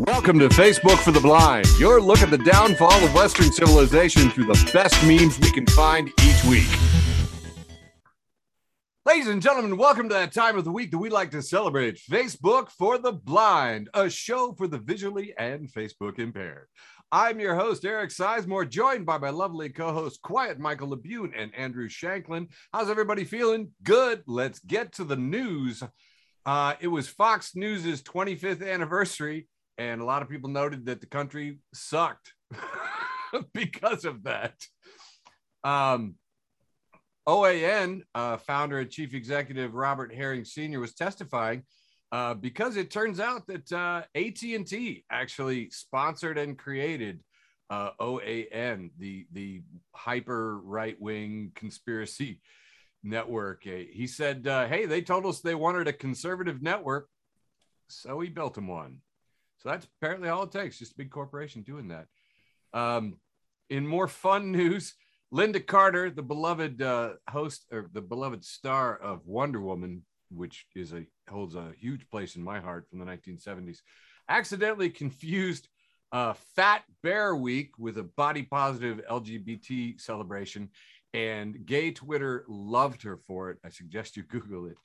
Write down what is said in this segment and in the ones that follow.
Welcome to Facebook for the Blind, your look at the downfall of Western civilization through the best memes we can find each week. Ladies and gentlemen, welcome to that time of the week that we like to celebrate Facebook for the Blind, a show for the visually and Facebook impaired. I'm your host, Eric Sizemore, joined by my lovely co host, Quiet Michael Labune and Andrew Shanklin. How's everybody feeling? Good. Let's get to the news. Uh, it was Fox News's 25th anniversary, and a lot of people noted that the country sucked because of that. Um, OAN uh, founder and chief executive Robert Herring Sr. was testifying uh, because it turns out that uh, AT&T actually sponsored and created uh, OAN, the the hyper right wing conspiracy network. Uh, he said, uh, "Hey, they told us they wanted a conservative network, so we built them one." So that's apparently all it takes, just a big corporation doing that. Um, in more fun news, Lynda Carter, the beloved uh, host or the beloved star of Wonder Woman, which is a holds a huge place in my heart from the 1970s, accidentally confused uh, Fat Bear Week with a body positive LGBT celebration, and gay Twitter loved her for it. I suggest you Google it.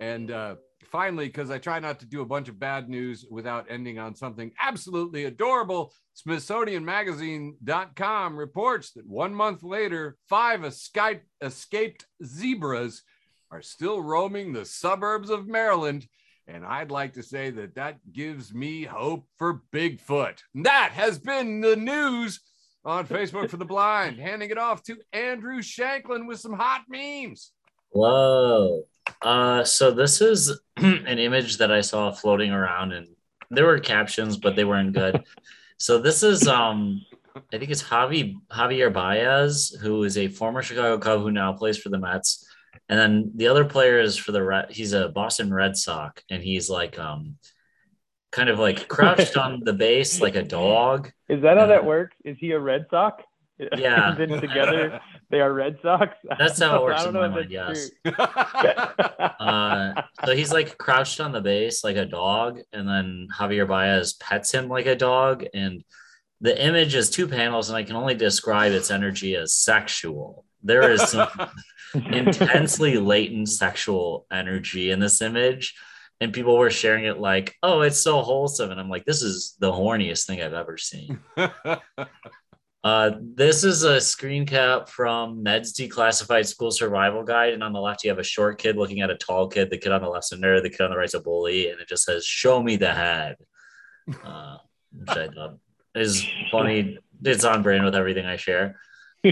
And uh, finally, because I try not to do a bunch of bad news without ending on something absolutely adorable, SmithsonianMagazine.com reports that one month later, five escaped, zebras are still roaming the suburbs of Maryland. And I'd like to say that that gives me hope for Bigfoot. That has been the news on Facebook for the Blind. Handing it off to Andrew Shanklin with some hot memes. Whoa. Uh, so this is an image that I saw floating around, and there were captions, but they weren't good. so this is, um, I think it's Javi Javier Baez, who is a former Chicago Cub who now plays for the Mets, and then the other player is for the Red. He's a Boston Red Sox, and he's like, um, kind of like crouched on the base like a dog. Is that how that works? Is he a Red Sox? Yeah. together they are Red Sox. That's how it works in my mind. Yes. uh, so he's like crouched on the base like a dog, and then Javier Baez pets him like a dog, and the image is two panels, and I can only describe its energy as sexual. There is some intensely latent sexual energy in this image. And people were sharing it like, oh, it's so wholesome. And I'm like, this is the horniest thing I've ever seen. Uh, this is a screen cap from Ned's Declassified School Survival Guide. And on the left, you have a short kid looking at a tall kid. The kid on the left's a nerd. The kid on the right's a bully. And it just says, Show me the head. Uh, which I thought is funny. It's on brand with everything I share.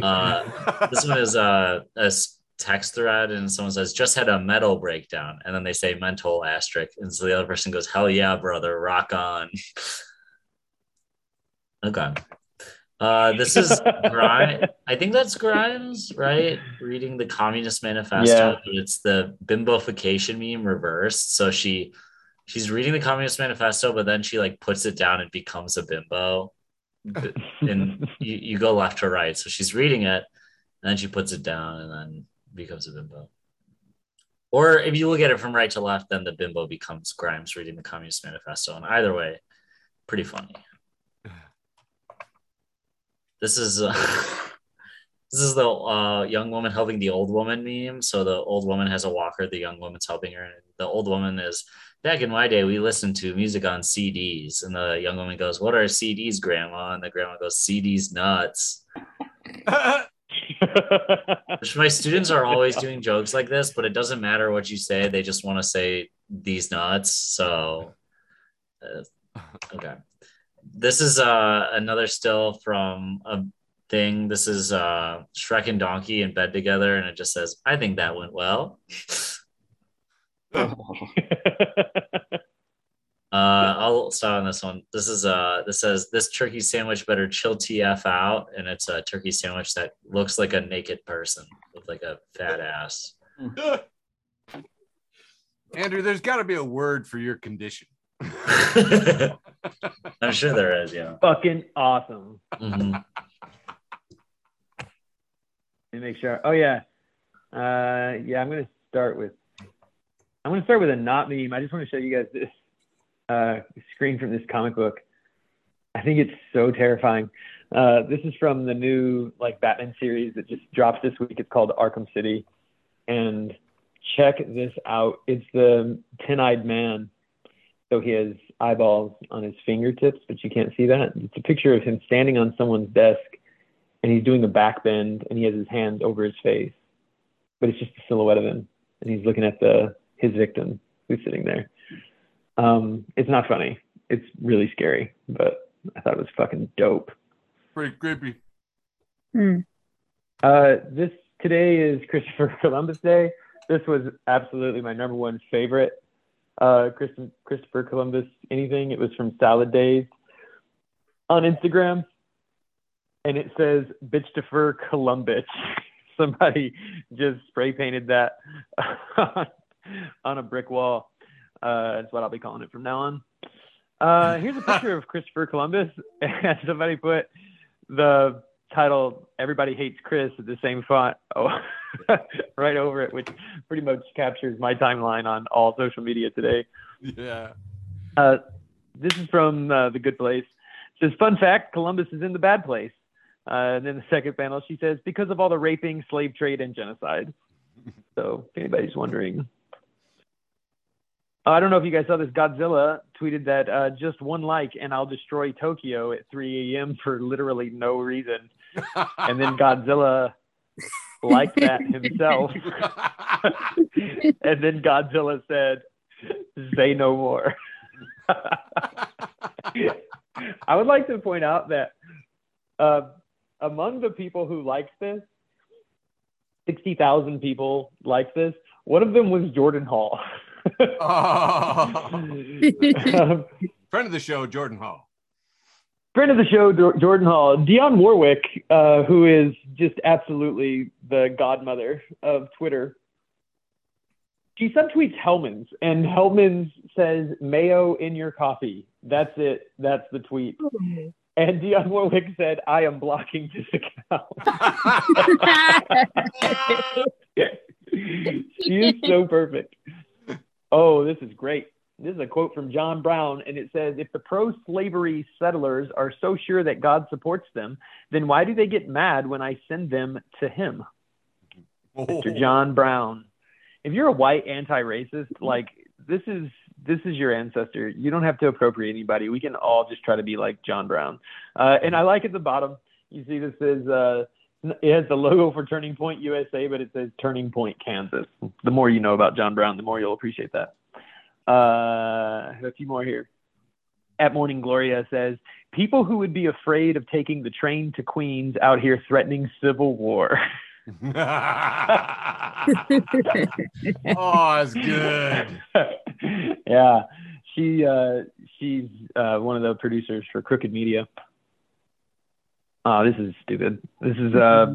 Uh, this one is uh, a text thread, and someone says, Just had a metal breakdown. And then they say mental asterisk. And so the other person goes, Hell yeah, brother, rock on. okay. Uh, this is Grimes. I think that's Grimes, right? Reading the Communist Manifesto. Yeah. but It's the bimbofication meme reversed. So she she's reading the Communist Manifesto, but then she like puts it down and becomes a bimbo. And you, you go left to right. So she's reading it, and then she puts it down and then becomes a bimbo. Or if you look at it from right to left, then the bimbo becomes Grimes reading the Communist Manifesto. And either way, pretty funny. This is uh, this is the uh, young woman helping the old woman meme. So the old woman has a walker, the young woman's helping her, and the old woman is back in my day. We listened to music on CDs, and the young woman goes, "What are CDs, Grandma?" And the grandma goes, "CDs nuts." Which my students are always doing jokes like this, but it doesn't matter what you say; they just want to say these nuts. So, uh, okay this is uh another still from a thing. This is uh Shrek and Donkey in bed together, and it just says, "I think that went well." Uh, I'll start on this one. This is uh this says this turkey sandwich better chill TF out, and it's a turkey sandwich that looks like a naked person with like a fat ass. Andrew, there's got to be a word for your condition. I'm sure there is, yeah. Fucking awesome. Mhm. Let me make sure. Oh yeah, uh, yeah. I'm gonna start with. I'm gonna start with a not meme. I just want to show you guys this. uh, screen from this comic book. I think it's so terrifying. Uh, this is from the new like Batman series that just drops this week. It's called Arkham City, and check this out. It's the ten-eyed man. So he has eyeballs on his fingertips, but you can't see that. It's a picture of him standing on someone's desk, and he's doing a back bend, and he has his hand over his face, but it's just a silhouette of him, and he's looking at the his victim who's sitting there. Um, it's not funny. It's really scary, but I thought it was fucking dope. Pretty creepy. Hmm. Uh, this today is Christopher Columbus Day. This was absolutely my number one favorite uh, Christopher Columbus anything. It was from Salad Days on Instagram, and it says "Bitch defer Columbus." Somebody just spray painted that on a brick wall. Uh, that's what I'll be calling it from now on. Uh, here's a picture of Christopher Columbus, and somebody put the title "Everybody Hates Chris" at the same font oh, right over it, which pretty much captures my timeline on all social media today. Yeah. Uh, this is from uh, the Good Place. It says, "Fun fact: Columbus is in the bad place." Uh, and then the second panel, she says, "Because of all the raping, slave trade, and genocide." So, if anybody's wondering, I don't know if you guys saw this. Godzilla tweeted that uh, just one like and I'll destroy Tokyo at 3 a.m. for literally no reason. And then Godzilla liked that himself. and then Godzilla said, say no more. I would like to point out that uh, among the people who liked this, 60,000 people liked this. One of them was Jordan Hall. Oh. Um, Friend of the show, Jordan Hall. Friend of the show, Jordan Hall, Dionne Warwick, uh, who is just absolutely the godmother of Twitter. She subtweets Hellman's, and Hellman's says "mayo in your coffee." That's it. That's the tweet. And Dionne Warwick said, "I am blocking this account." she is so perfect. Oh, this is great. This is a quote from John Brown, and it says, If the pro slavery settlers are so sure that God supports them, then why do they get mad when I send them to him? Mr. John Brown. If you're a white anti-racist, like this is this is your ancestor. You don't have to appropriate anybody. We can all just try to be like John Brown. Uh, and I like at the bottom, you see this is uh, it has the logo for Turning Point USA, but it says Turning Point Kansas. The more you know about John Brown, the more you'll appreciate that. Uh, a few more here. At Morning Gloria says, people who would be afraid of taking the train to Queens out here threatening civil war. oh, that's good. yeah, she uh, she's uh, one of the producers for Crooked Media. Oh, this is stupid. This is uh,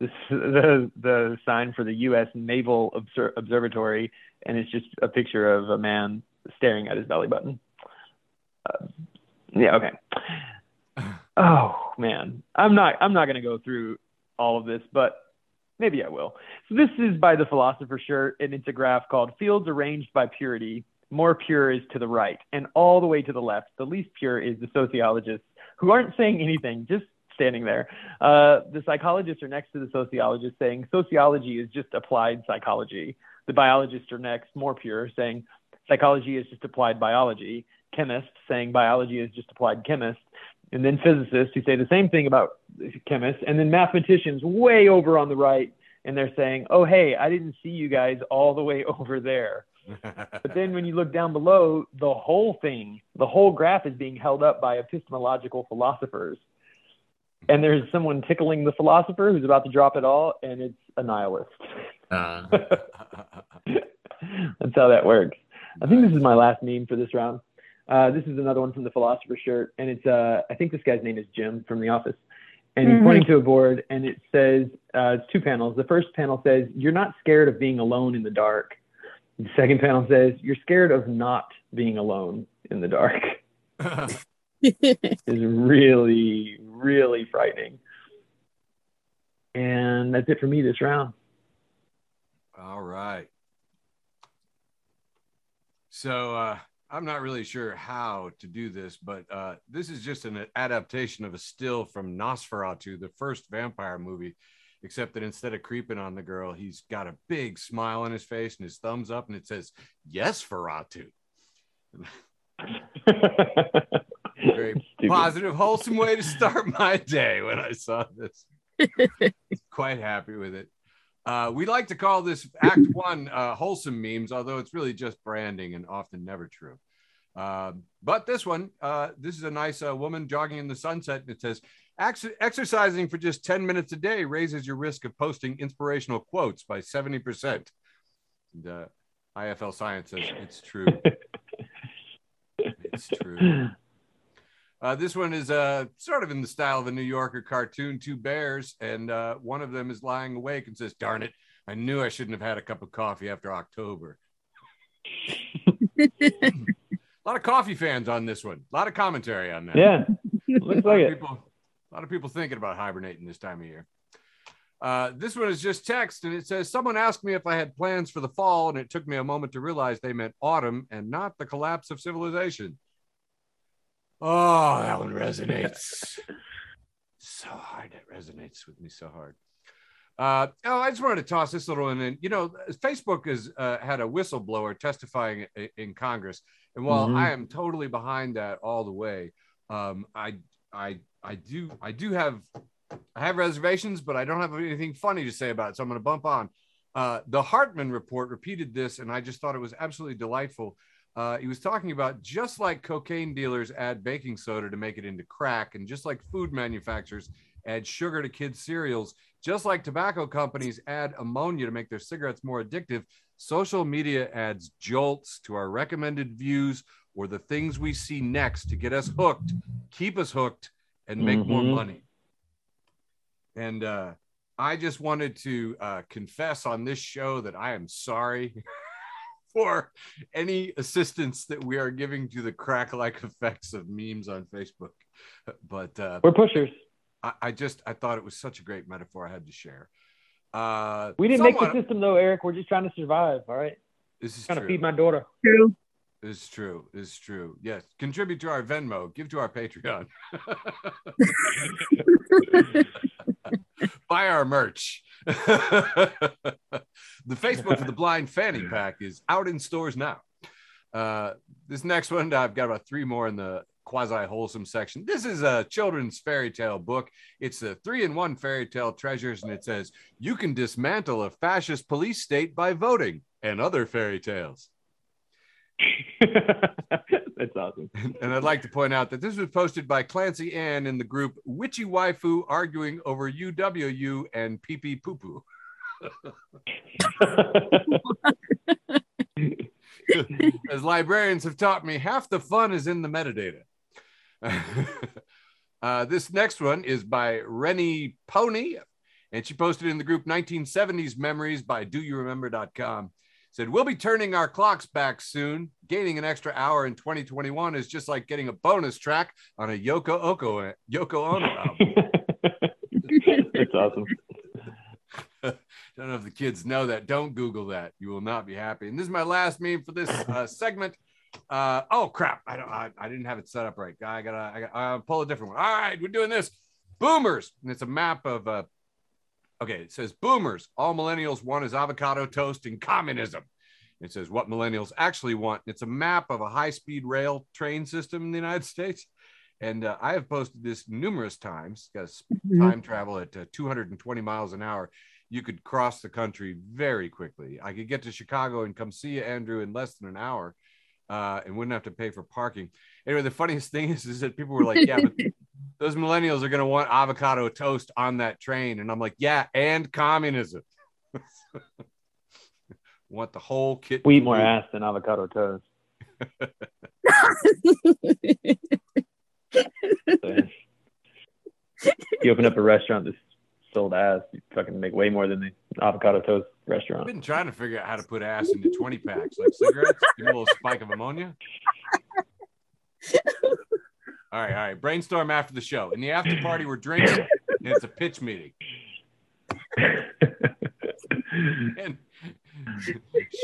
this is the the sign for the U.S. Naval Obser- Observatory, and it's just a picture of a man staring at his belly button. Uh, yeah, okay. Oh man, I'm not I'm not gonna go through all of this, but maybe I will. So this is by the Philosopher Shirt, and it's a graph called Fields Arranged by Purity. More pure is to the right, and all the way to the left. The least pure is the sociologists who aren't saying anything, just standing there. Uh, the psychologists are next to the sociologists, saying sociology is just applied psychology. The biologists are next, more pure, saying psychology is just applied biology. Chemists saying biology is just applied chemist. And then physicists who say the same thing about chemists. And then mathematicians way over on the right, and they're saying, oh, hey, I didn't see you guys all the way over there. But then when you look down below, the whole thing, the whole graph is being held up by epistemological philosophers. And there's someone tickling the philosopher who's about to drop it all, and it's a nihilist. Uh, That's how that works. I think this is my last meme for this round. Uh, this is another one from the philosopher shirt, and it's uh, I think this guy's name is Jim from The Office, and he's Mhm. pointing to a board, and it says uh, it's two panels. The first panel says you're not scared of being alone in the dark. The second panel says you're scared of not being alone in the dark. is really, really frightening. And that's it for me this round. All right. So uh I'm not really sure how to do this, but uh, this is just an adaptation of a still from Nosferatu, the first vampire movie, except that instead of creeping on the girl, he's got a big smile on his face and his thumbs up, and it says "Yes, Ferratu." Very Stupid. positive, wholesome way to start my day when I saw this. Quite happy with it. Uh, we like to call this Act One uh, wholesome memes, although it's really just branding and often never true. Uh, but this one, uh, this is a nice uh, woman jogging in the sunset, and it says, "Ex- "Exercising for just 10 minutes a day raises your risk of posting inspirational quotes by 70%." And, uh, IFL Science says it's true. it's true. Uh, this one is uh, sort of in the style of a New Yorker cartoon, two bears, and uh, one of them is lying awake and says, Darn it, I knew I shouldn't have had a cup of coffee after October. a lot of coffee fans on this one, a lot of commentary on that. Yeah, looks a lot, like of it. people, a lot of people thinking about hibernating this time of year. Uh, this one is just text, and it says, Someone asked me if I had plans for the fall, and it took me a moment to realize they meant autumn and not the collapse of civilization. Oh, that one resonates so hard. It resonates with me so hard. Uh, oh, I just wanted to toss this little one in. You know, Facebook has uh, had a whistleblower testifying in Congress, and while Mhm. I am totally behind that all the way, um, I, I, I do, I do have, I have reservations, but I don't have anything funny to say about it, so I'm going to bump on. Uh, the Hartmann report repeated this, and I just thought it was absolutely delightful. Uh, he was talking about just like cocaine dealers add baking soda to make it into crack, and just like food manufacturers add sugar to kids' cereals, just like tobacco companies add ammonia to make their cigarettes more addictive, social media adds jolts to our recommended views or the things we see next to get us hooked, keep us hooked, and make more Mhm. money. And uh, I just wanted to uh, confess on this show that I am sorry for any assistance that we are giving to the crack like effects of memes on Facebook. But uh, We're pushers. I, I just I thought it was such a great metaphor I had to share. Uh, We didn't make the system though, Eric. We're just trying to survive. All right, This is trying to feed my daughter. True. This is true. This is true. Yes. Contribute to our Venmo. Give to our Patreon. Buy our merch. the Facebook for the Blind Fanny Pack is out in stores now. Uh, this next one, I've got about three more in the quasi wholesome section. This is a children's fairy tale book. It's the three in one fairy tale treasures, and it says you can dismantle a fascist police state by voting and other fairy tales. That's awesome. And I'd like to point out that this was posted by Clancy Ann in the group Witchy Waifu arguing over UWU and Pee Pee Poo Poo. As librarians have taught me, half the fun is in the metadata. uh, this next one is by Rennie Pony, and she posted in the group 1970s Memories by DoYouRemember.com. Said, We'll be turning our clocks back soon. Gaining an extra hour in 2021 is just like getting a bonus track on a Yoko, Oko, Yoko Ono album. That's awesome. Don't know if the kids know that. Don't Google that. You will not be happy. And this is my last meme for this uh, segment. Uh, oh crap! I don't. I, I didn't have it set up right. I gotta. I gotta uh, pull a different one. All right, we're doing this. Boomers, and it's a map of. Uh, okay, it says boomers. All millennials want is avocado toast and communism. It says what millennials actually want. It's a map of a high-speed rail train system in the United States. And uh, I have posted this numerous times because time travel at uh, 220 miles an hour, you could cross the country very quickly. I could get to Chicago and come see you, Andrew, in less than an hour, uh, and wouldn't have to pay for parking. Anyway, the funniest thing is, is that people were like, "Yeah, but those millennials are going to want avocado toast on that train," and I'm like, "Yeah, and communism." want the whole kit. We eat more ass than avocado toast. You open up a restaurant that's sold ass, you fucking make way more than the avocado toast restaurant. I've been trying to figure out how to put ass into 20 packs like cigarettes. Give a little spike of ammonia. All right, all right. Brainstorm after the show. In the after party, we're drinking, and it's a pitch meeting. And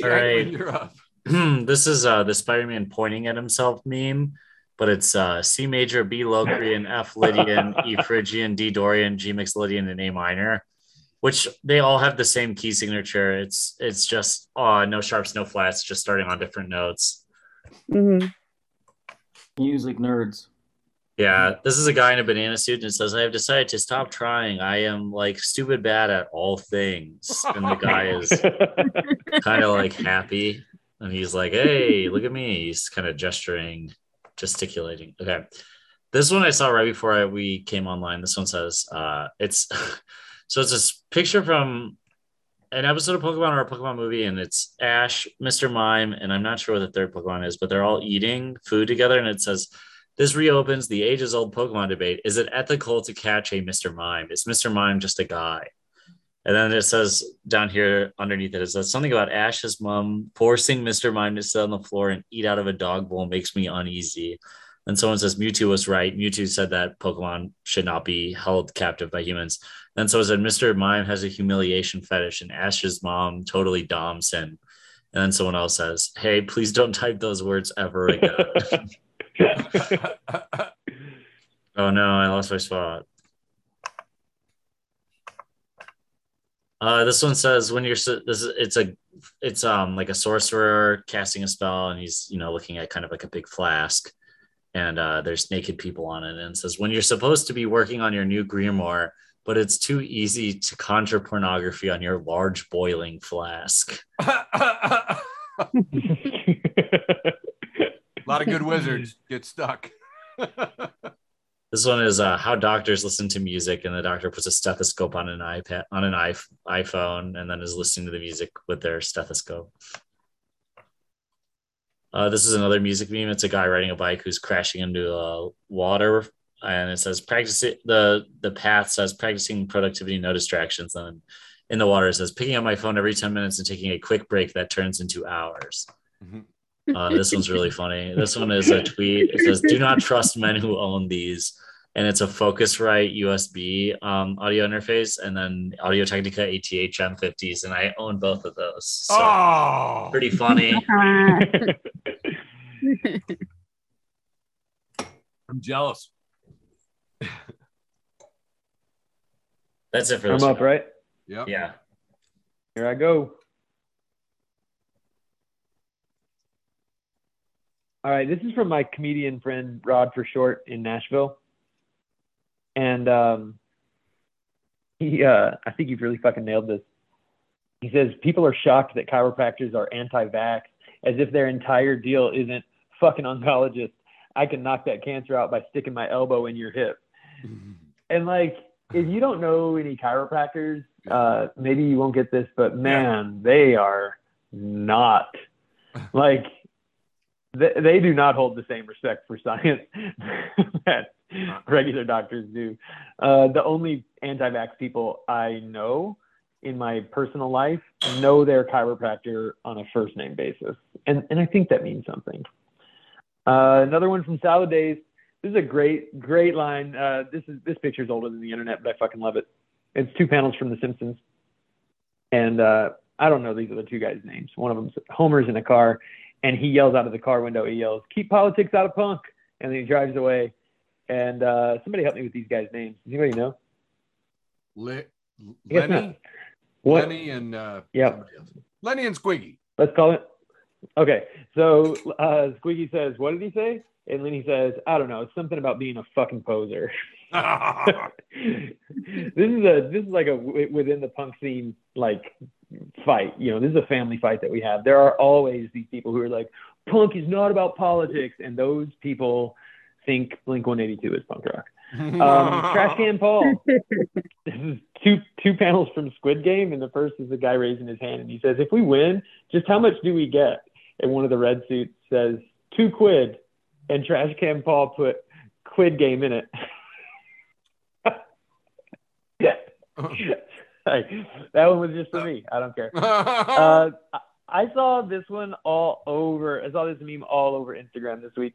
All right. You're up. this is uh, the Spider-Man pointing at himself meme, but it's uh, C major, B Locrian, F Lydian, E Phrygian, D Dorian, G Mixolydian, and A minor, which they all have the same key signature. It's it's just uh, no sharps, no flats, just starting on different notes. Mm-hmm. Music nerds. Yeah, this is a guy in a banana suit and says, I have decided to stop trying. I am like stupid bad at all things. And the guy is kind of like happy. And he's like, Hey, look at me. He's kind of gesturing, gesticulating. Okay. This one I saw right before I, we came online. This one says, uh, it's so it's this picture from an episode of Pokemon or a Pokemon movie, and it's Ash, Mr. Mime, and I'm not sure what the third Pokemon is, but they're all eating food together, and it says, this reopens the ages old Pokemon debate. Is it ethical to catch a Mr. Mime? Is Mr. Mime just a guy? And then it says down here underneath it, it says something about Ash's mom forcing Mr. Mime to sit on the floor and eat out of a dog bowl makes me uneasy. And someone says Mewtwo was right. Mewtwo said that Pokemon should not be held captive by humans. And so it said Mr. Mime has a humiliation fetish and Ash's mom totally doms him. And then someone else says, Hey, please don't type those words ever again. Oh no, I lost my spot. Uh, this one says when you're this is it's a it's um like a sorcerer casting a spell and he's you know looking at kind of like a big flask and uh, there's naked people on it and it says when you're supposed to be working on your new grimoire but it's too easy to conjure pornography on your large boiling flask. A lot of good wizards get stuck. This one is uh, how doctors listen to music, and the doctor puts a stethoscope on an iPad on an iP- iPhone, and then is listening to the music with their stethoscope. Uh, this is another music meme. It's a guy riding a bike who's crashing into uh, water, and it says practice it, the the path says practicing productivity, no distractions. And in the water it says picking up my phone every ten minutes and taking a quick break that turns into hours. Mhm. Uh, this one's really funny. This one is a tweet. It says, "Do not trust men who own these." And it's a Focusrite USB um, audio interface, and then Audio Technica ATH M50s, and I own both of those. So oh, pretty funny. I'm jealous. That's it for I'm up, one. right? Yeah. Yeah. Here I go. All right, this is from my comedian friend Rod for short in Nashville, and um, he, uh, I think you've really fucking nailed this. He says people are shocked that chiropractors are anti-vax, as if their entire deal isn't fucking oncologist. I can knock that cancer out by sticking my elbow in your hip. And like, if you don't know any chiropractors, uh, maybe you won't get this, but man, they are not like they, they do not hold the same respect for science that regular doctors do. Uh, the only anti-vax people I know in my personal life know their chiropractor on a first name basis, and and I think that means something. Uh, another one from Salad Days. This is a great, great line. Uh, this is this picture's older than the internet, but I fucking love it. It's two panels from The Simpsons, and uh, I don't know these are the two guys' names. One of them's Homer's in a car, and he yells out of the car window. He yells, "Keep politics out of punk," and then he drives away. And uh, somebody help me with these guys' names. Does anybody know? Le- Lenny. What? Lenny, and uh, else. Lenny and Squiggy. Let's call it. Okay, so uh, Squiggy says, "What did he say?" And Lenny says, "I don't know. It's something about being a fucking poser." this is a this is like a within the punk scene like fight. You know, this is a family fight that we have. There are always these people who are like, "Punk is not about politics," and those people think Blink 182 is punk rock. Um, Trash Can Paul. this is two two panels from Squid Game, and the first is the guy raising his hand, and he says, "If we win, just how much do we get?" And one of the red suits says, two quid," and Trash Can Paul put "Quid Game" in it. yeah, that one was just for me. I don't care. Uh, I- I saw this one all over. I saw this meme all over Instagram this week,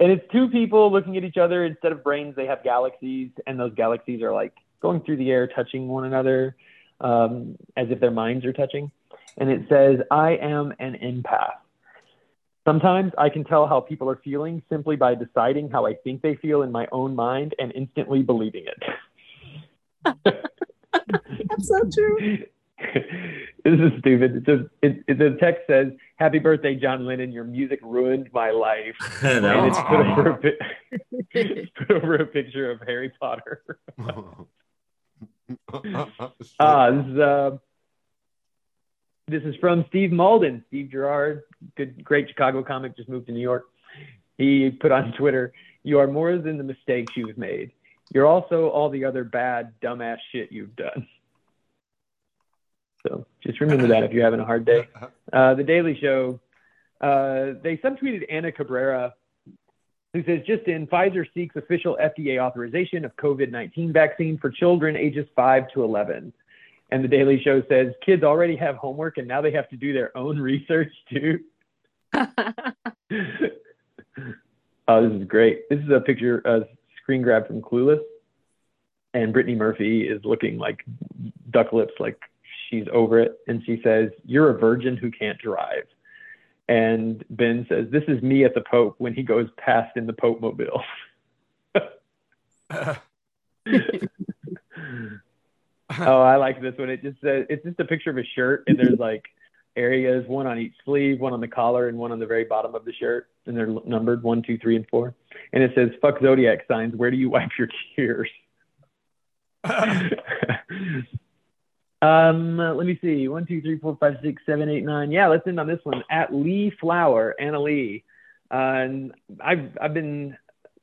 and it's two people looking at each other. Instead of brains, they have galaxies, and those galaxies are like going through the air, touching one another, um, as if their minds are touching. And it says, "I am an empath." Sometimes I can tell how people are feeling simply by deciding how I think they feel in my own mind and instantly believing it. That's so true. this is stupid. It's a, it, it, the text says, "Happy birthday, John Lennon. Your music ruined my life." that and it's put over, a pi- put over a picture of Harry Potter. Ah, this is uh, this is from Steve Malden. Steve Gerard, good, great Chicago comic, just moved to New York. He put on Twitter, "You are more than the mistakes you've made. You're also all the other bad, dumbass shit you've done." So just remember that if you're having a hard day. Uh, the Daily Show, uh, they subtweeted Ana Cabrera, who says, just in, Pfizer seeks official FDA authorization of COVID 19 vaccine for children ages 5 to 11. And the Daily Show says, kids already have homework and now they have to do their own research too. oh, this is great. This is a picture, a screen grab from Clueless. And Brittany Murphy is looking like duck lips, like she's over it. And she says, You're a virgin who can't drive. And Ben says, This is me at the Pope when he goes past in the Pope mobile. oh, I like this one. It just says, It's just a picture of a shirt, and there's like areas, one on each sleeve, one on the collar, and one on the very bottom of the shirt. And they're numbered one, two, three, and four. And it says, Fuck zodiac signs. Where do you wipe your tears? um, let me see. One, two, three, four, five, six, seven, eight, nine. Yeah, let's end on this one. At Lee Flower, Anna Lee. Uh, and I've I've been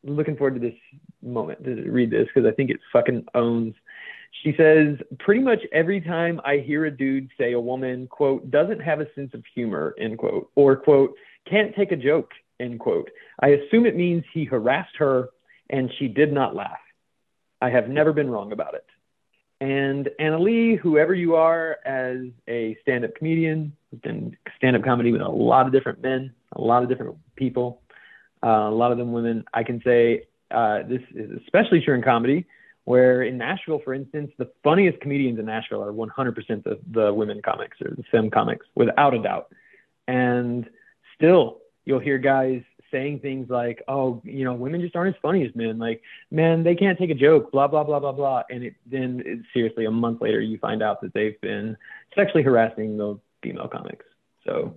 looking forward to this moment to read this because I think it fucking owns. She says, pretty much every time I hear a dude say a woman, quote, doesn't have a sense of humor, end quote, or quote, can't take a joke, end quote, I assume it means he harassed her and she did not laugh. I have never been wrong about it. And Anna Lee, whoever you are as a stand up comedian, who's done stand up comedy with a lot of different men, a lot of different people, uh, a lot of them women, I can say uh, this is especially true in comedy, where in Nashville, for instance, the funniest comedians in Nashville are 100% the, the women comics or the femme comics, without a doubt. And still, you'll hear guys saying things like, "Oh, you know, women just aren't as funny as men. Like, man, they can't take a joke." Blah blah blah blah blah. And it, then, it, seriously, a month later, you find out that they've been sexually harassing the female comics. So,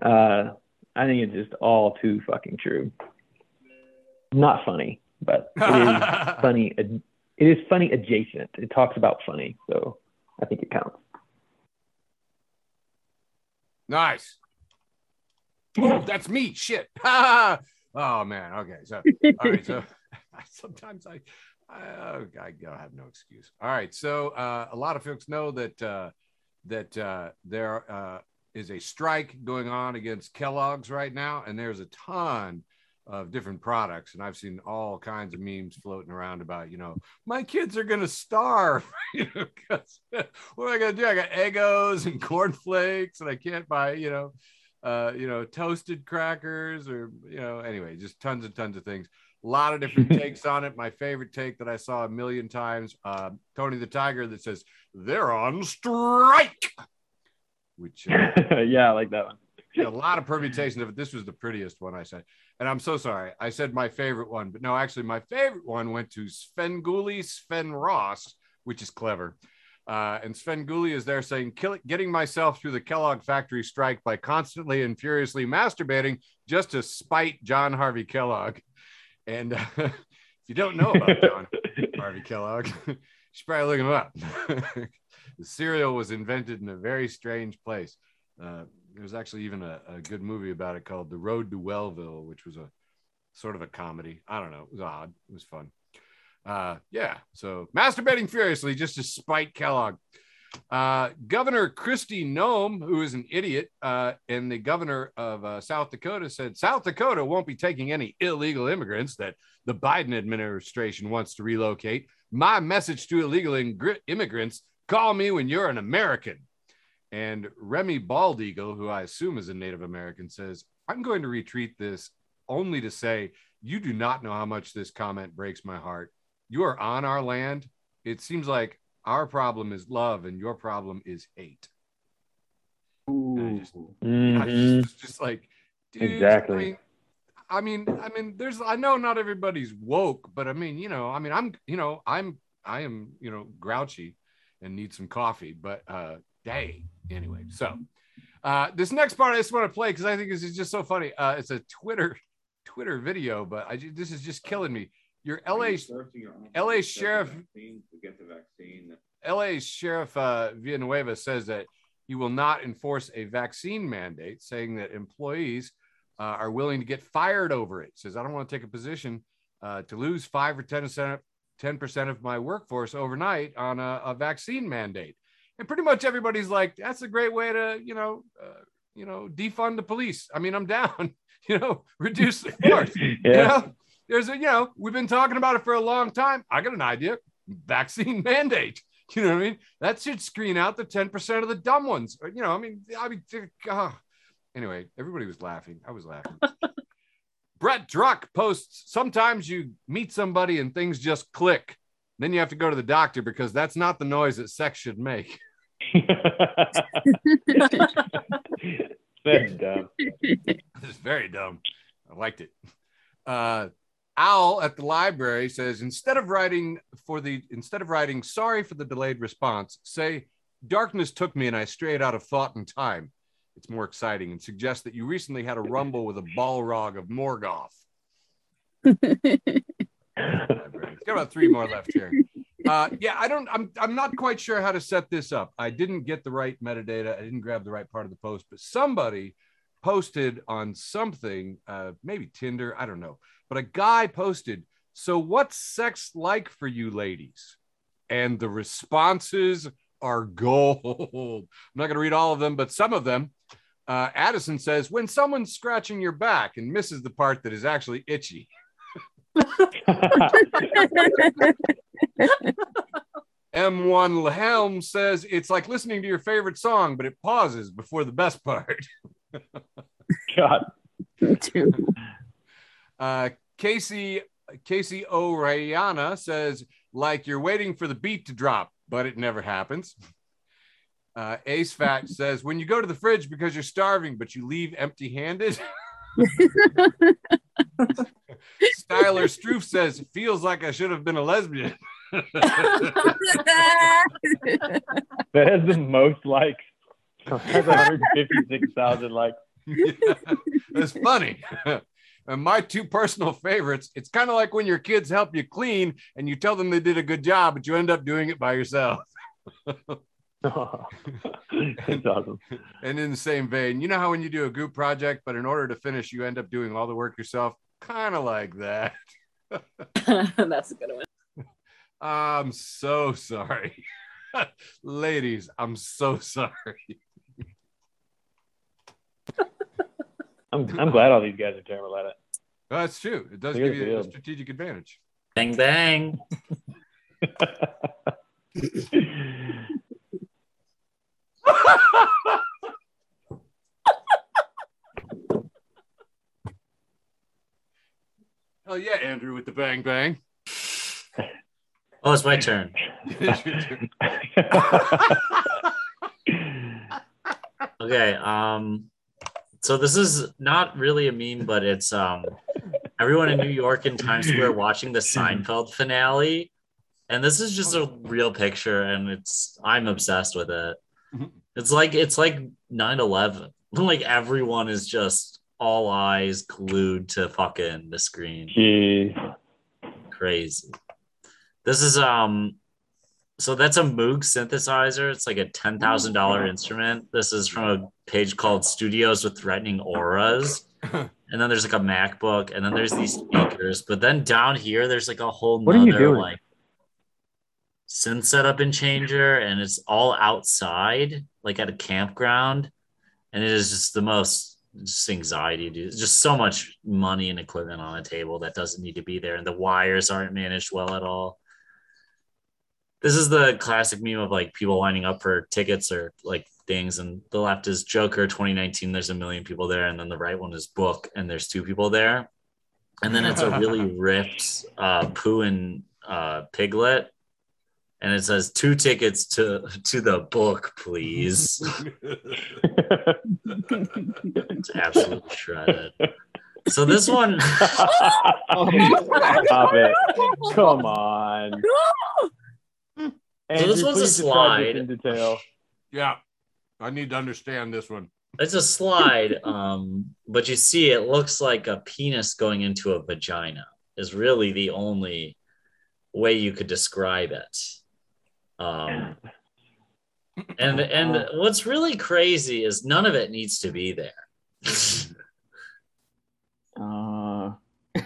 uh, I think it's just all too fucking true. Not funny, but it is funny. It is funny adjacent. It talks about funny, so I think it counts. Nice. Oh, that's me. Shit. oh man. Okay. So all right. So sometimes I, I, oh, I have no excuse. All right. So uh, a lot of folks know that uh, that uh, there uh, is a strike going on against Kellogg's right now, and there's a ton of different products, and I've seen all kinds of memes floating around about, you know, my kids are gonna starve. you know, what am I gonna do? I got Eggos and cornflakes, and I can't buy, you know, uh, you know, toasted crackers or you know, anyway, just tons and tons of things. A lot of different takes on it. My favorite take that I saw a million times, uh, Tony the Tiger, that says they're on strike, which uh, yeah, I like that one. a lot of permutations of it. This was the prettiest one I said, and I'm so sorry. I said my favorite one, but no, actually, my favorite one went to Svengoolie, Sven Ross, which is clever. Uh, and Svengoolie is there saying, Kill, getting myself through the Kellogg factory strike by constantly and furiously masturbating just to spite John Harvey Kellogg. And uh, if you don't know about John Harvey Kellogg, you should probably look him up. the cereal was invented in a very strange place. Uh, there's actually even a, a good movie about it called The Road to Wellville, which was a sort of a comedy. I don't know. It was odd. It was fun. Uh, yeah. So masturbating furiously just to spite Kellogg. Uh, governor Kristi Noem, who is an idiot, uh, and the governor of uh, South Dakota said South Dakota won't be taking any illegal immigrants that the Biden administration wants to relocate. My message to illegal ing- immigrants call me when you're an American. And Remy Bald Eagle, who I assume is a Native American, says, I'm going to retweet this only to say, you do not know how much this comment breaks my heart. You are on our land. It seems like our problem is love and your problem is hate. And I just, I Mhm. just, just like, dude, Exactly. I mean, I mean, I mean, there's. I know not everybody's woke, but I mean, you know, I mean, I'm, you know, I'm, I am, you know, grouchy and need some coffee. But uh, dang, anyway. So uh, this next part I just want to play because I think this is just so funny. Uh, it's a Twitter Twitter video, but I ju- this is just killing me. Your LA LA sheriff get the vaccine. LA Sheriff uh, Villanueva says that he will not enforce a vaccine mandate, saying that employees uh, are willing to get fired over it. Says I don't want to take a position uh, to lose five or ten percent, ten percent of my workforce overnight on a, a vaccine mandate. And pretty much everybody's like, that's a great way to, you know, uh, you know, defund the police. I mean, I'm down. you know, reduce the force. yeah. You know, there's a, you know, we've been talking about it for a long time. I got an idea vaccine mandate. You know what I mean? That should screen out the 10% of the dumb ones. You know, I mean, I mean, uh, anyway, everybody was laughing. I was laughing. Brett Druck posts sometimes you meet somebody and things just click. Then you have to go to the doctor because that's not the noise that sex should make. That's dumb. This is very dumb. I liked it. Uh, Owl at the library says instead of writing for the instead of writing sorry for the delayed response, say darkness took me and I strayed out of thought and time. It's more exciting and suggests that you recently had a rumble with a Balrog of Morgoth. Library. Got about three more left here. Uh, yeah, I don't. I'm. I'm not quite sure how to set this up. I didn't get the right metadata. I didn't grab the right part of the post, but somebody posted on something, uh, maybe Tinder. I don't know, but a guy posted. So, what's sex like for you, ladies? And the responses are gold. I'm not going to read all of them, but some of them. Uh, Addison says, when someone's scratching your back and misses the part that is actually itchy. M1 Helm says it's like listening to your favorite song, but it pauses before the best part. God. Dude. Uh, Casey Casey O'Rayana says like you're waiting for the beat to drop, but it never happens. Uh, Ace Fat says when you go to the fridge because you're starving, but you leave empty-handed. Styler Stroof says feels like I should have been a lesbian. That has the most likes. Has 156,000 likes. Yeah, it's funny. And my two personal favorites, it's kind of like when your kids help you clean and you tell them they did a good job, but you end up doing it by yourself. That's awesome. And in the same vein, you know how when you do a group project, but in order to finish, you end up doing all the work yourself? Kind of like that. That's a good one. I'm so sorry. Ladies, I'm so sorry. I'm, I'm glad all these guys are terrible at it. That's true. It does Clear give you a strategic advantage. Bang bang. Oh yeah, Andrew with the bang bang. Oh, it's my turn. Okay. Um, so this is not really a meme, but it's um everyone in New York in Times Square watching the Seinfeld finale. And this is just a real picture, and it's I'm obsessed with it. It's like it's like 9-11. Like everyone is just all eyes glued to fucking the screen Jeez. crazy. This is um so that's a Moog synthesizer. It's like a ten thousand dollar instrument. This is from a page called Studios with Threatening Auras. And then there's like a MacBook, and then there's these speakers. But then down here, there's like a whole What are you doing? like synth setup and changer, and it's all outside, like at a campground. And it is just the most just anxiety, dude. Just so much money and equipment on a table that doesn't need to be there, and the wires aren't managed well at all. This is the classic meme of like people lining up for tickets or like things, and the left is Joker 2019. There's a million people there, and then the right one is Book, and there's two people there, and then it's a really ripped uh, Pooh and uh, Piglet, and it says two tickets to to the book, please. it's absolutely shredded. So this one, Stop it. Come on. So this one's a please describe this slide. in detail. yeah, I need to understand this one. it's a slide, um, but you see, it looks like a penis going into a vagina. Is really the only way you could describe it. Um, and and what's really crazy is none of it needs to be there. Uh,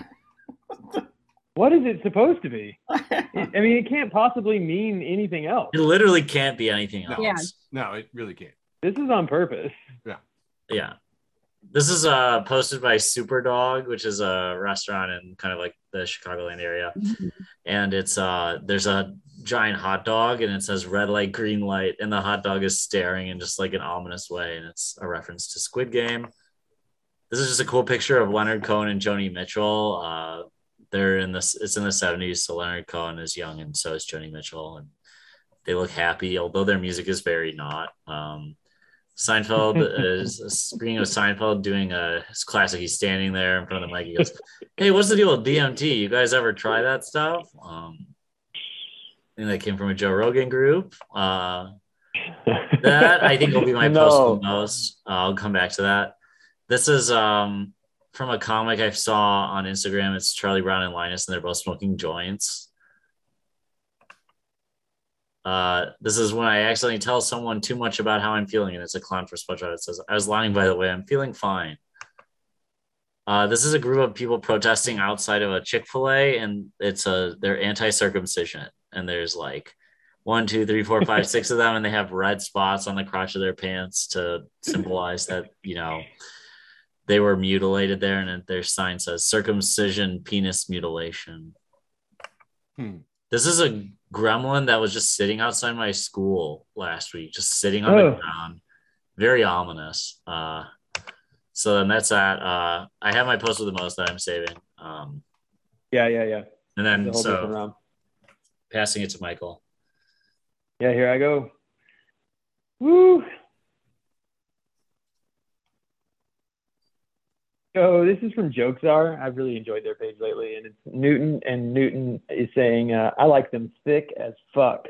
What is it supposed to be? I mean, it can't possibly mean anything else. It literally can't be anything else. No. Yeah. No, it really can't. This is on purpose. Yeah. Yeah. This is uh, posted by Superdawg, which is a restaurant in kind of like the Chicagoland area. And it's uh there's a giant hot dog and it says red light, green light, and the hot dog is staring in just like an ominous way, and it's a reference to Squid Game. This is just a cool picture of Leonard Cohen and Joni Mitchell. Uh they're in this it's in the 70s, so Leonard Cohen is young and so is Joni Mitchell, and they look happy, although their music is very not. Um Seinfeld is speaking of Seinfeld doing a his classic. He's standing there in front of the mic. He goes, "Hey, what's the deal with DMT? You guys ever try that stuff?" Um, Think that came from a Joe Rogan group. Uh, that I think will be my post No. the most. Uh, I'll come back to that. This is um, from a comic I saw on Instagram. It's Charlie Brown and Linus, and they're both smoking joints. Uh, this is when I accidentally tell someone too much about how I'm feeling, and it's a clown for SpongeBob. It says, "I was lying, by the way. I'm feeling fine." Uh, this is a group of people protesting outside of a Chick Fil A, and it's a they're anti-circumcision, and there's like one, two, three, four, five, six of them, and they have red spots on the crotch of their pants to symbolize that you know they were mutilated there, and their sign says circumcision, penis mutilation. Hmm. This is a gremlin that was just sitting outside my school last week, just sitting on Oh. the ground. Very ominous. Uh, so then that's that. Uh, I have my post with the most that I'm saving. Um, yeah, yeah, yeah. and then so. Passing it to Michael. Yeah, here I go. Woo! So this is from Jokesar. I've really enjoyed their page lately, and it's Newton. And Newton is saying, uh, "I like them thick as fuck."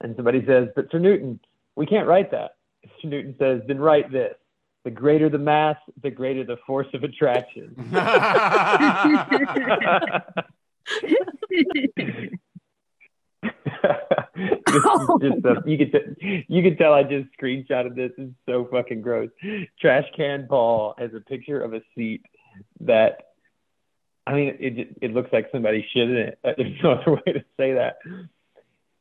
And somebody says, "But Sir Newton, we can't write that." Sir Newton says, "Then write this: the greater the mass, the greater the force of attraction." is just oh, you could t- you could tell I just screenshotted this. It's so fucking gross. Trash can Paul has a picture of a seat that I mean it it looks like somebody shit in it. Uh, there's no other way to say that.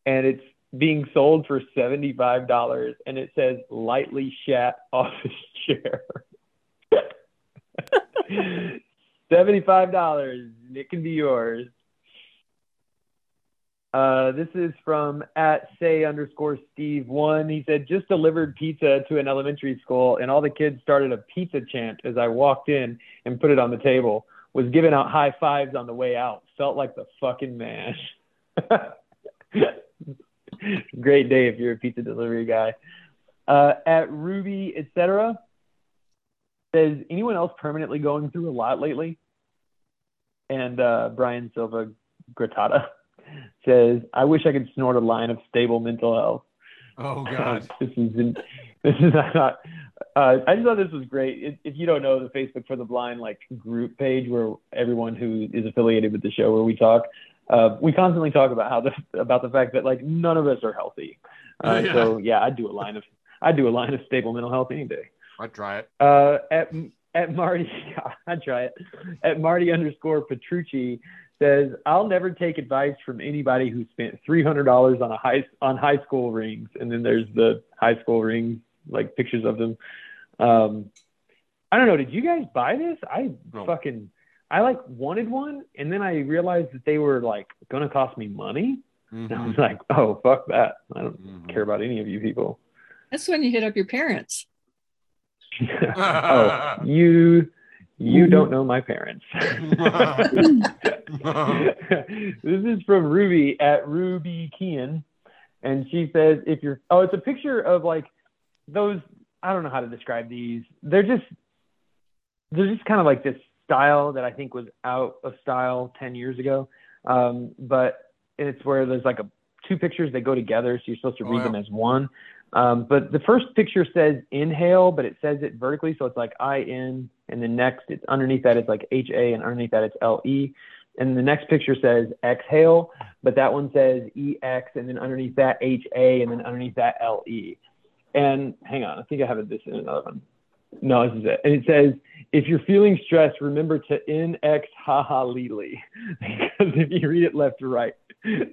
And it's being sold for seventy five dollars, and it says lightly shat office chair. seventy five dollars. It can be yours. Uh, this is from at say underscore Steve one. He said just delivered pizza to an elementary school, and all the kids started a pizza chant as I walked in and put it on the table. Was giving out high fives on the way out. Felt like the fucking man. Great day if you're a pizza delivery guy. Uh, at Ruby, etc. Says anyone else permanently going through a lot lately? And uh, Brian Silva Gratata says, "I wish I could snort a line of stable mental health." oh God. this is this is not. Uh, I just thought this was great. If, if you don't know the Facebook for the Blind like group page where everyone who is affiliated with the show where we talk, uh, we constantly talk about how the about the fact that like none of us are healthy. Uh, Yeah. So yeah, I'd do a line of I'd do a line of stable mental health any day. I'd try it. Uh, at at Marty, I try it. At Marty underscore Petrucci says, "I'll never take advice from anybody who spent three hundred dollars on a high on high school rings." And then there's the high school rings, like pictures of them. Um, I don't know. Did you guys buy this? I No. fucking I like wanted one, and then I realized that they were like gonna cost me money. And I was like, "Oh fuck that! I don't Mhm. care about any of you people." That's when you hit up your parents. oh, you you don't know my parents. this is from Ruby at Ruby Kean. and she says if you're oh it's a picture of like those I don't know how to describe these. They're just they're just kind of like this style that I think was out of style 10 years ago. Um, but it's where there's like a two pictures that go together, so you're supposed to Oh, read yeah. them as one. Um, but the first picture says inhale, but it says it vertically, so it's like I N, and then next it's underneath that it's like H A, and underneath that it's L E. And the next picture says exhale, but that one says E X, and then underneath that H A, and then underneath that L E. And hang on, I think I have this in another one. No, this is it. And it says, if you're feeling stressed, remember to NX haha lily. because if you read it left to right,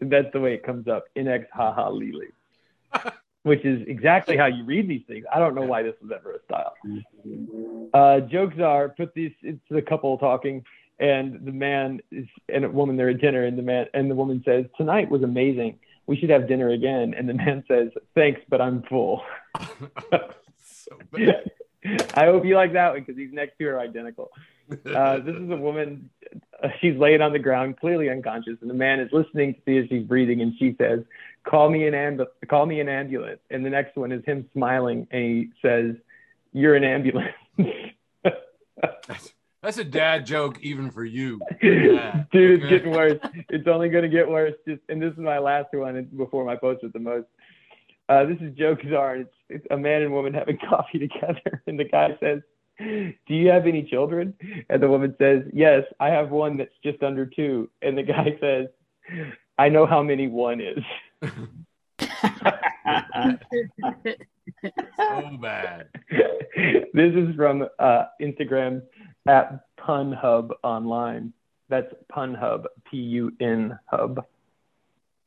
that's the way it comes up. NX haha lily. Which is exactly how you read these things. I don't know why this was ever a style. Uh, jokes are put these it's the couple talking and the man is and a woman they're at dinner and the man and the woman says, Tonight was amazing. We should have dinner again. And the man says, Thanks, but I'm full. so bad. I hope you like that one because these next two are identical. Uh, this is a woman. Uh, she's laying on the ground, clearly unconscious, and the man is listening to see if she's breathing. And she says, "Call me an amb- call me an ambulance." And the next one is him smiling, and he says, "You're an ambulance." That's, that's a dad joke even for you. Yeah. Dude, it's getting worse. It's only going to get worse. Just and this is my last one before my post with the most. Uh, this is Joe Kazar. It's, it's a man and woman having coffee together, and the guy says, "Do you have any children?" And the woman says, "Yes, I have one that's just under two. And the guy says, "I know how many one is." So bad. this is from uh, Instagram at PunHub Online. That's PunHub, P U N Hub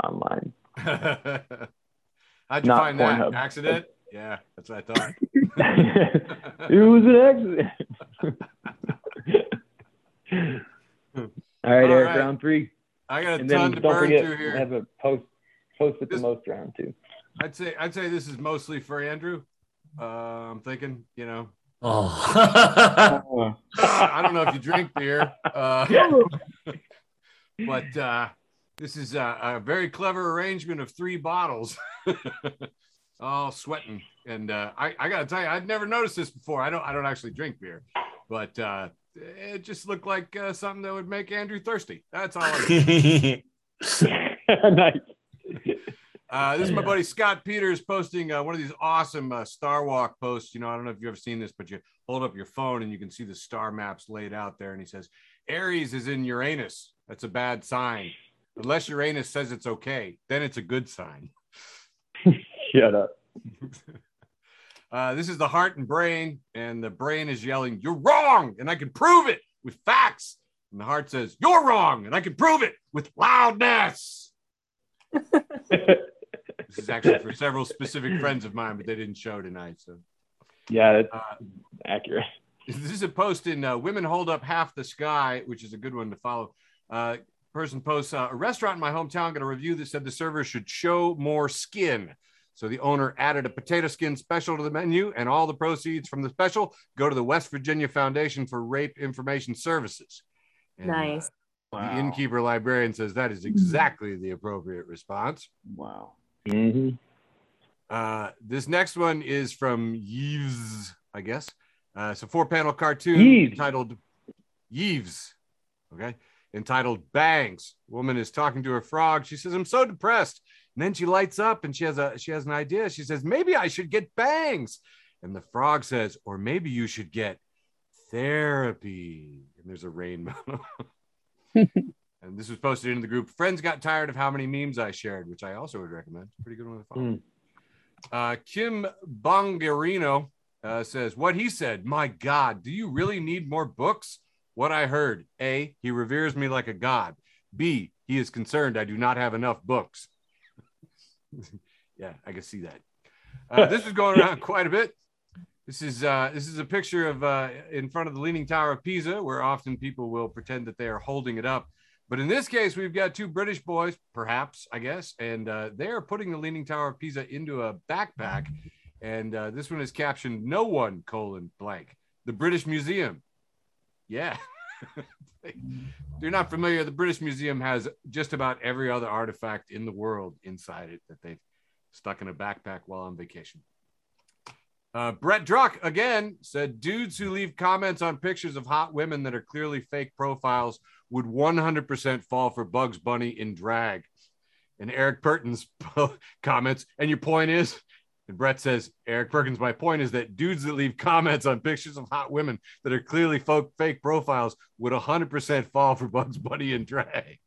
online. How'd you Not find that? Accident? Yeah, that's what I thought. it was an accident. All right, All Eric, right. round three. I got a And ton then to don't burn forget, through here. have a post post This- the most round two. I'd say I'd say this is mostly for Andrew. Uh, I'm thinking, you know, Oh. I don't know if you drink beer, uh, but uh, this is a, a very clever arrangement of three bottles, all sweating. And uh, I, I got to tell you, I'd never noticed this before. I don't I don't actually drink beer, but uh, it just looked like uh, something that would make Andrew thirsty. That's all. I nice. Uh, this is my buddy Scott Peters posting uh, one of these awesome uh, Star Walk posts. You know, I don't know if you've ever seen this, but you hold up your phone and you can see the star maps laid out there. And he says, Aries is in Uranus. That's a bad sign. Unless Uranus says it's okay, then it's a good sign. Shut up. Uh, this is the heart and brain, and the brain is yelling, You're wrong, and I can prove it with facts. And the heart says, You're wrong, and I can prove it with loudness. This is actually for several specific friends of mine, but they didn't show tonight. So yeah, that's uh, accurate. this is a post in uh, Women Hold Up Half the Sky, which is a good one to follow. Uh, person posts uh, a restaurant in my hometown got a review that said the server should show more skin. So the owner added a potato skin special to the menu, and all the proceeds from the special go to the West Virginia Foundation for Rape Information Services. And, uh, Nice. the innkeeper librarian says that is exactly the appropriate response. Wow. Hmm Uh, this next one is from Yves, I guess. Uh, it's a four panel cartoon Yves. entitled Yves. Okay. Entitled Bangs. Woman is talking to her frog. She says, I'm so depressed. And then she lights up and she has a she has an idea. She says, Maybe I should get bangs. And the frog says, Or maybe you should get therapy. And there's a rainbow. and this was posted into the group. Friends got tired of how many memes I shared, which I also would recommend. Pretty good one to follow. Mm. Uh, Kim Bongarino uh, says, What he said, my God, do you really need more books? What I heard A, he reveres me like a god. B, he is concerned I do not have enough books. yeah, I can see that. Uh, this is going around quite a bit. This is uh, this is a picture of uh, in front of the Leaning Tower of Pisa, where often people will pretend that they are holding it up. But in this case, we've got two British boys, perhaps, I guess, and uh, they are putting the Leaning Tower of Pisa into a backpack. And uh, this one is captioned "No one colon blank." The British Museum. Yeah. if you're not familiar, the British Museum has just about every other artifact in the world inside it that they've stuck in a backpack while on vacation. Uh, Brett Druck again said dudes who leave comments on pictures of hot women that are clearly fake profiles would 100% fall for Bugs Bunny in drag. And Eric Perkins comments, and your point is, and Brett says, Eric Perkins, my point is that dudes that leave comments on pictures of hot women that are clearly folk, fake profiles would 100% fall for Bugs Bunny in drag.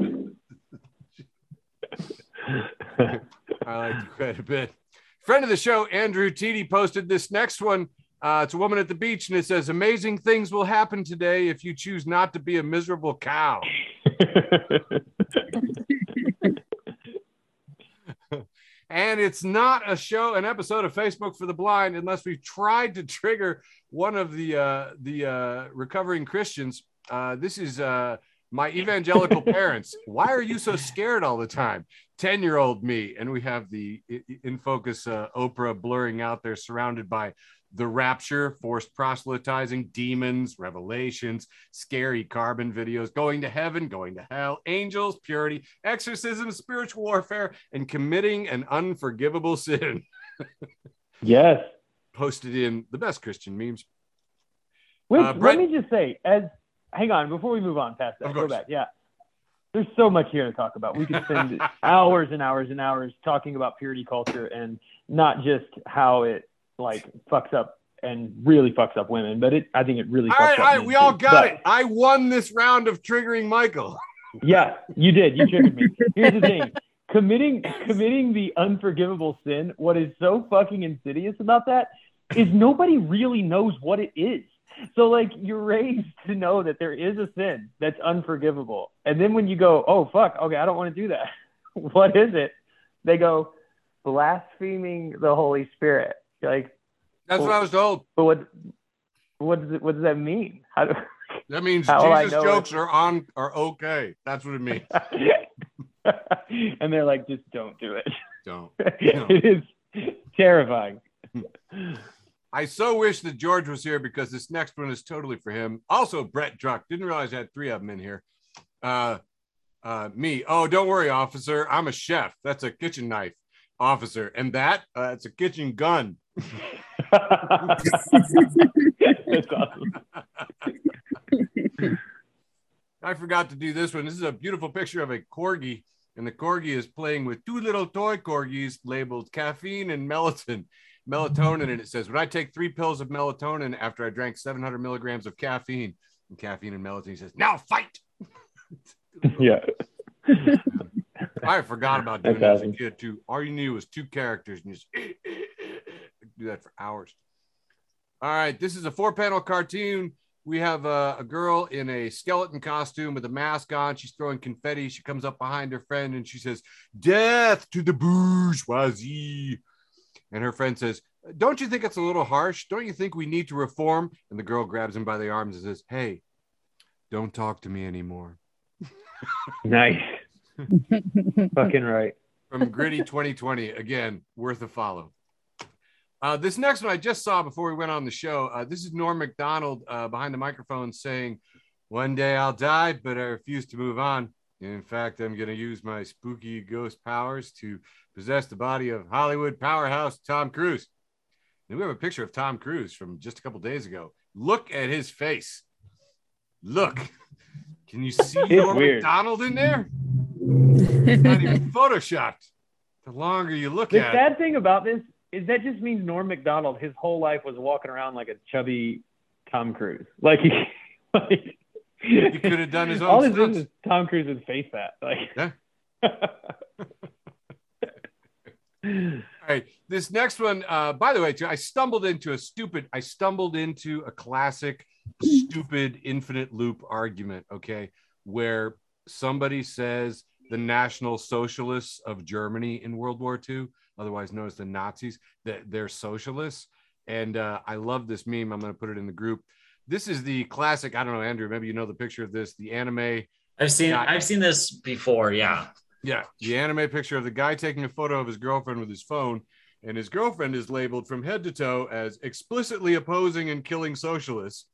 I like it quite a bit. Friend of the show, Andrew Teedy, posted this next one. Uh, it's a woman at the beach, and it says, Amazing things will happen today if you choose not to be a miserable cow. and it's not a show, an episode of Facebook for the Blind, unless we've tried to trigger one of the uh, the uh, recovering Christians. Uh, this is uh, my evangelical parents. Why are you so scared all the time? 10 year old me. And we have the in focus uh, Oprah blurring out there, surrounded by the rapture, forced proselytizing, demons, revelations, scary carbon videos, going to heaven, going to hell, angels, purity, exorcism, spiritual warfare, and committing an unforgivable sin. yes. Posted in the best Christian memes. Wait, uh, Brett, let me just say, as hang on, before we move on past that, go back. Yeah. There's so much here to talk about. We could spend hours and hours and hours talking about purity culture and not just how it like fucks up and really fucks up women, but it I think it really. All right, all right, we all got but, it. I won this round of triggering Michael. Yeah, you did. You triggered me. Here's the thing: committing committing the unforgivable sin. What is so fucking insidious about that is nobody really knows what it is. So like you're raised to know that there is a sin that's unforgivable, and then when you go, oh fuck, okay, I don't want to do that. what is it? They go blaspheming the Holy Spirit like that's well, what I was told. But what what does it, what does that mean? How do that means Jesus jokes it? are on are okay. That's what it means. and they're like, just don't do it. Don't. it is terrifying. Hmm. I so wish that George was here because this next one is totally for him. Also, Brett Druck. Didn't realize I had three of them in here. Uh, uh, me. Oh, don't worry, officer. I'm a chef. That's a kitchen knife, officer. And that, uh, it's a kitchen gun. That's awesome. I forgot to do this one. This is a beautiful picture of a corgi, and the corgi is playing with two little toy corgis labeled caffeine and melatonin. Melatonin, and it says, "When I take three pills of melatonin after I drank 700 milligrams of caffeine, and caffeine and melatonin." He says, "Now fight." yeah. I forgot about doing that as a kid too. All you knew was two characters, and you just do that for hours. All right, this is a four panel cartoon. We have a, a, girl in a skeleton costume with a mask on. She's throwing confetti. She comes up behind her friend and she says, Death to the bourgeoisie. And her friend says, Don't you think it's a little harsh? Don't you think we need to reform? And the girl grabs him by the arms and says, Hey, don't talk to me anymore. nice. Fucking right. From Gritty 2020. Again, worth a follow. Uh, this next one I just saw before we went on the show. Uh, this is Norm Macdonald uh, behind the microphone saying, One day I'll die, but I refuse to move on. In fact, I'm going to use my spooky ghost powers to possess the body of Hollywood powerhouse Tom Cruise. And we have a picture of Tom Cruise from just a couple days ago. Look at his face. Look. Can you see Norm Macdonald in there? It's not even photoshopped. The longer you look the at it. The sad thing about this is that just means Norm Macdonald his whole life was walking around like a chubby Tom Cruise. Like he, like, he could have done his own. All his is Tom Cruise's face fat. Like, yeah. all right, this next one. Uh, by the way, too. I stumbled into a stupid. I stumbled into a classic, stupid infinite loop argument. Okay, where somebody says the National Socialists of Germany in World War II otherwise known as the Nazis, that they're socialists. And uh, I love this meme. I'm going to put it in the group. This is the classic. I don't know, Andrew. Maybe you know the picture of this. The anime. I've seen. Guy. I've seen this before. Yeah. Yeah, the anime picture of the guy taking a photo of his girlfriend with his phone, and his girlfriend is labeled from head to toe as explicitly opposing and killing socialists,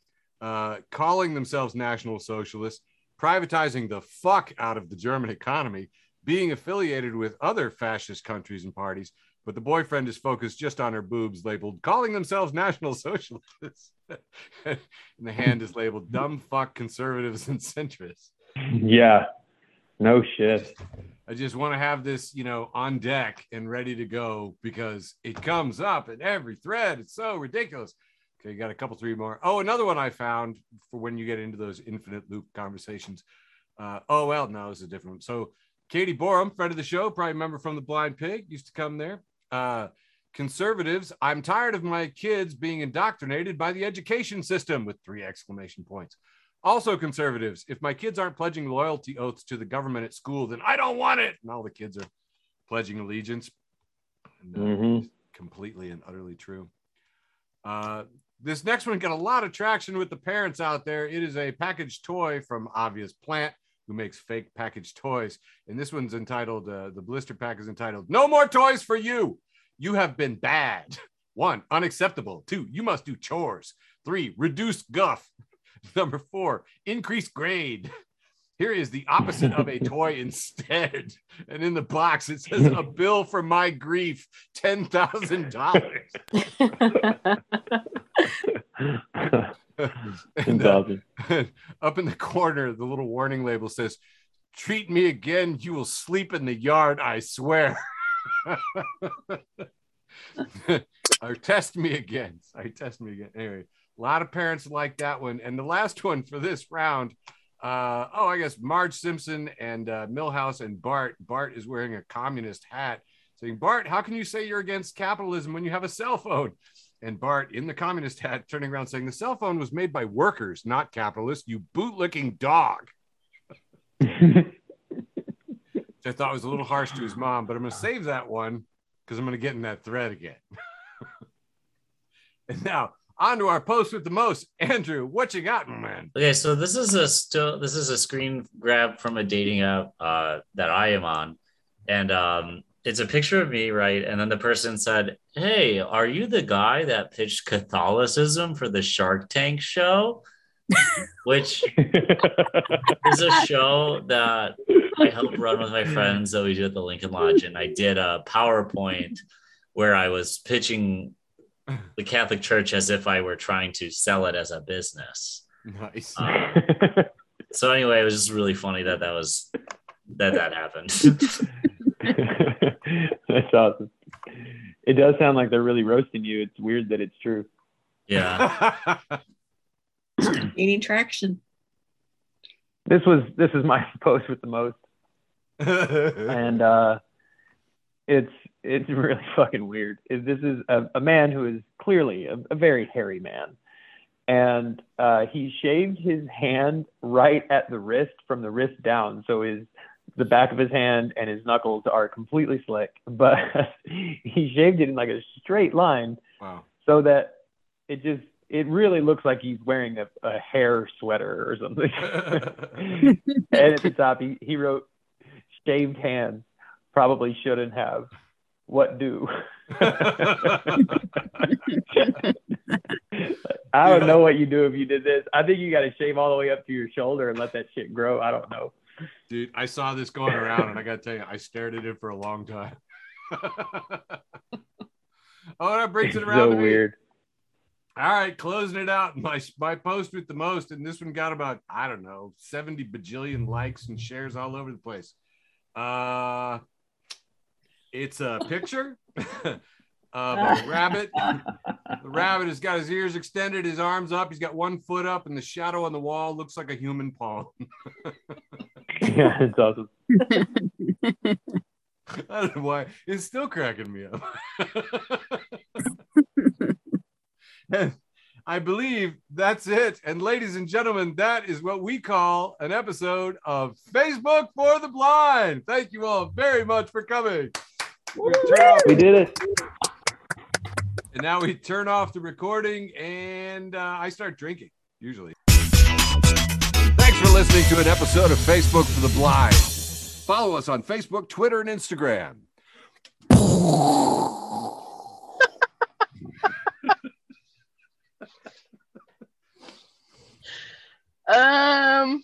uh, calling themselves national socialists, privatizing the fuck out of the German economy, being affiliated with other fascist countries and parties, but the boyfriend is focused just on her boobs, labeled calling themselves National Socialists. and the hand is labeled dumb fuck conservatives and centrists. Yeah. No shit. I just want to have this, you know, on deck and ready to go because it comes up in every thread. It's so ridiculous. Okay, you got a couple, three more. Oh, another one I found for when you get into those infinite loop conversations. Uh, oh, well, no, it's a different one. So, Katie Borum, friend of the show, probably remember from the Blind Pig, used to come there. Uh, conservatives, I'm tired of my kids being indoctrinated by the education system with three exclamation points. Also, conservatives, if my kids aren't pledging loyalty oaths to the government at school, then I don't want it. And all the kids are pledging allegiance. And, uh, Mhm. Completely and utterly true. Uh, this next one got a lot of traction with the parents out there. It is a packaged toy from Obvious Plant, who makes fake packaged toys. And this one's entitled, uh, the blister pack is entitled, No More Toys for You. You have been bad. One, unacceptable. Two, you must do chores. Three, reduce guff. Number four, increase grade. Here is the opposite of a toy instead. And in the box, it says a bill for my grief, $10,000. And, uh, up in the corner, the little warning label says, Treat me again, you will sleep in the yard, I swear. Or test me again. Sorry, test me again. Anyway, a lot of parents like that one. And the last one for this round, uh, oh, I guess Marge Simpson and uh, Milhouse and Bart. Bart is wearing a communist hat, saying, Bart, how can you say you're against capitalism when you have a cell phone? And Bart in the communist hat turning around saying, The cell phone was made by workers, not capitalists, you bootlicking dog. Which I thought was a little harsh to his mom, but I'm going to save that one because I'm going to get in that thread again. and now on to our post with the most. Andrew, what you got, man? Okay, so this is a still this is a screen grab from a dating app uh, that I am on, and um, it's a picture of me, right? And then the person said, "Hey, are you the guy that pitched Catholicism for the Shark Tank show?" Which is a show that I help run with my friends that we do at the Lincoln Lodge, and I did a PowerPoint where I was pitching the Catholic Church as if I were trying to sell it as a business. Nice. Um, so anyway, it was just really funny that that was that that happened. That's awesome. It does sound like they're really roasting you. It's weird that it's true. yeah, Gaining traction. This was this is my post with the most, and uh, it's it's really fucking weird. It- This is a, a man who is clearly a, a very hairy man, and uh, he shaved his hand right at the wrist from the wrist down, so his the back of his hand and his knuckles are completely slick, but he shaved it in like a straight line wow. so that it just it really looks like he's wearing a, a hair sweater or something. and at the top he, he wrote shaved hands. Probably shouldn't have. What do? I don't know what you do if you did this. I think you got to shave all the way up to your shoulder and let that shit grow. I don't know. Dude, I saw this going around and I got to tell you, I stared at it for a long time. oh, that brings it around so to me. Weird All right, closing it out. My my post with the most, and this one got about I don't know seventy bajillion likes and shares all over the place. Uh, it's a picture of a rabbit. The rabbit has got his ears extended, his arms up. He's got one foot up, and the shadow on the wall looks like a human palm. yeah it's awesome I don't know why. It's still cracking me up. And I believe that's it. And ladies and gentlemen, that is what we call an episode of Facebook for the Blind. Thank you all very much for coming. We're gonna turn off- we did it and now we turn off the recording and uh, I start drinking, usually. Thanks for listening to an episode of Facebook for the Blind. Follow us on Facebook, Twitter, and Instagram. Um,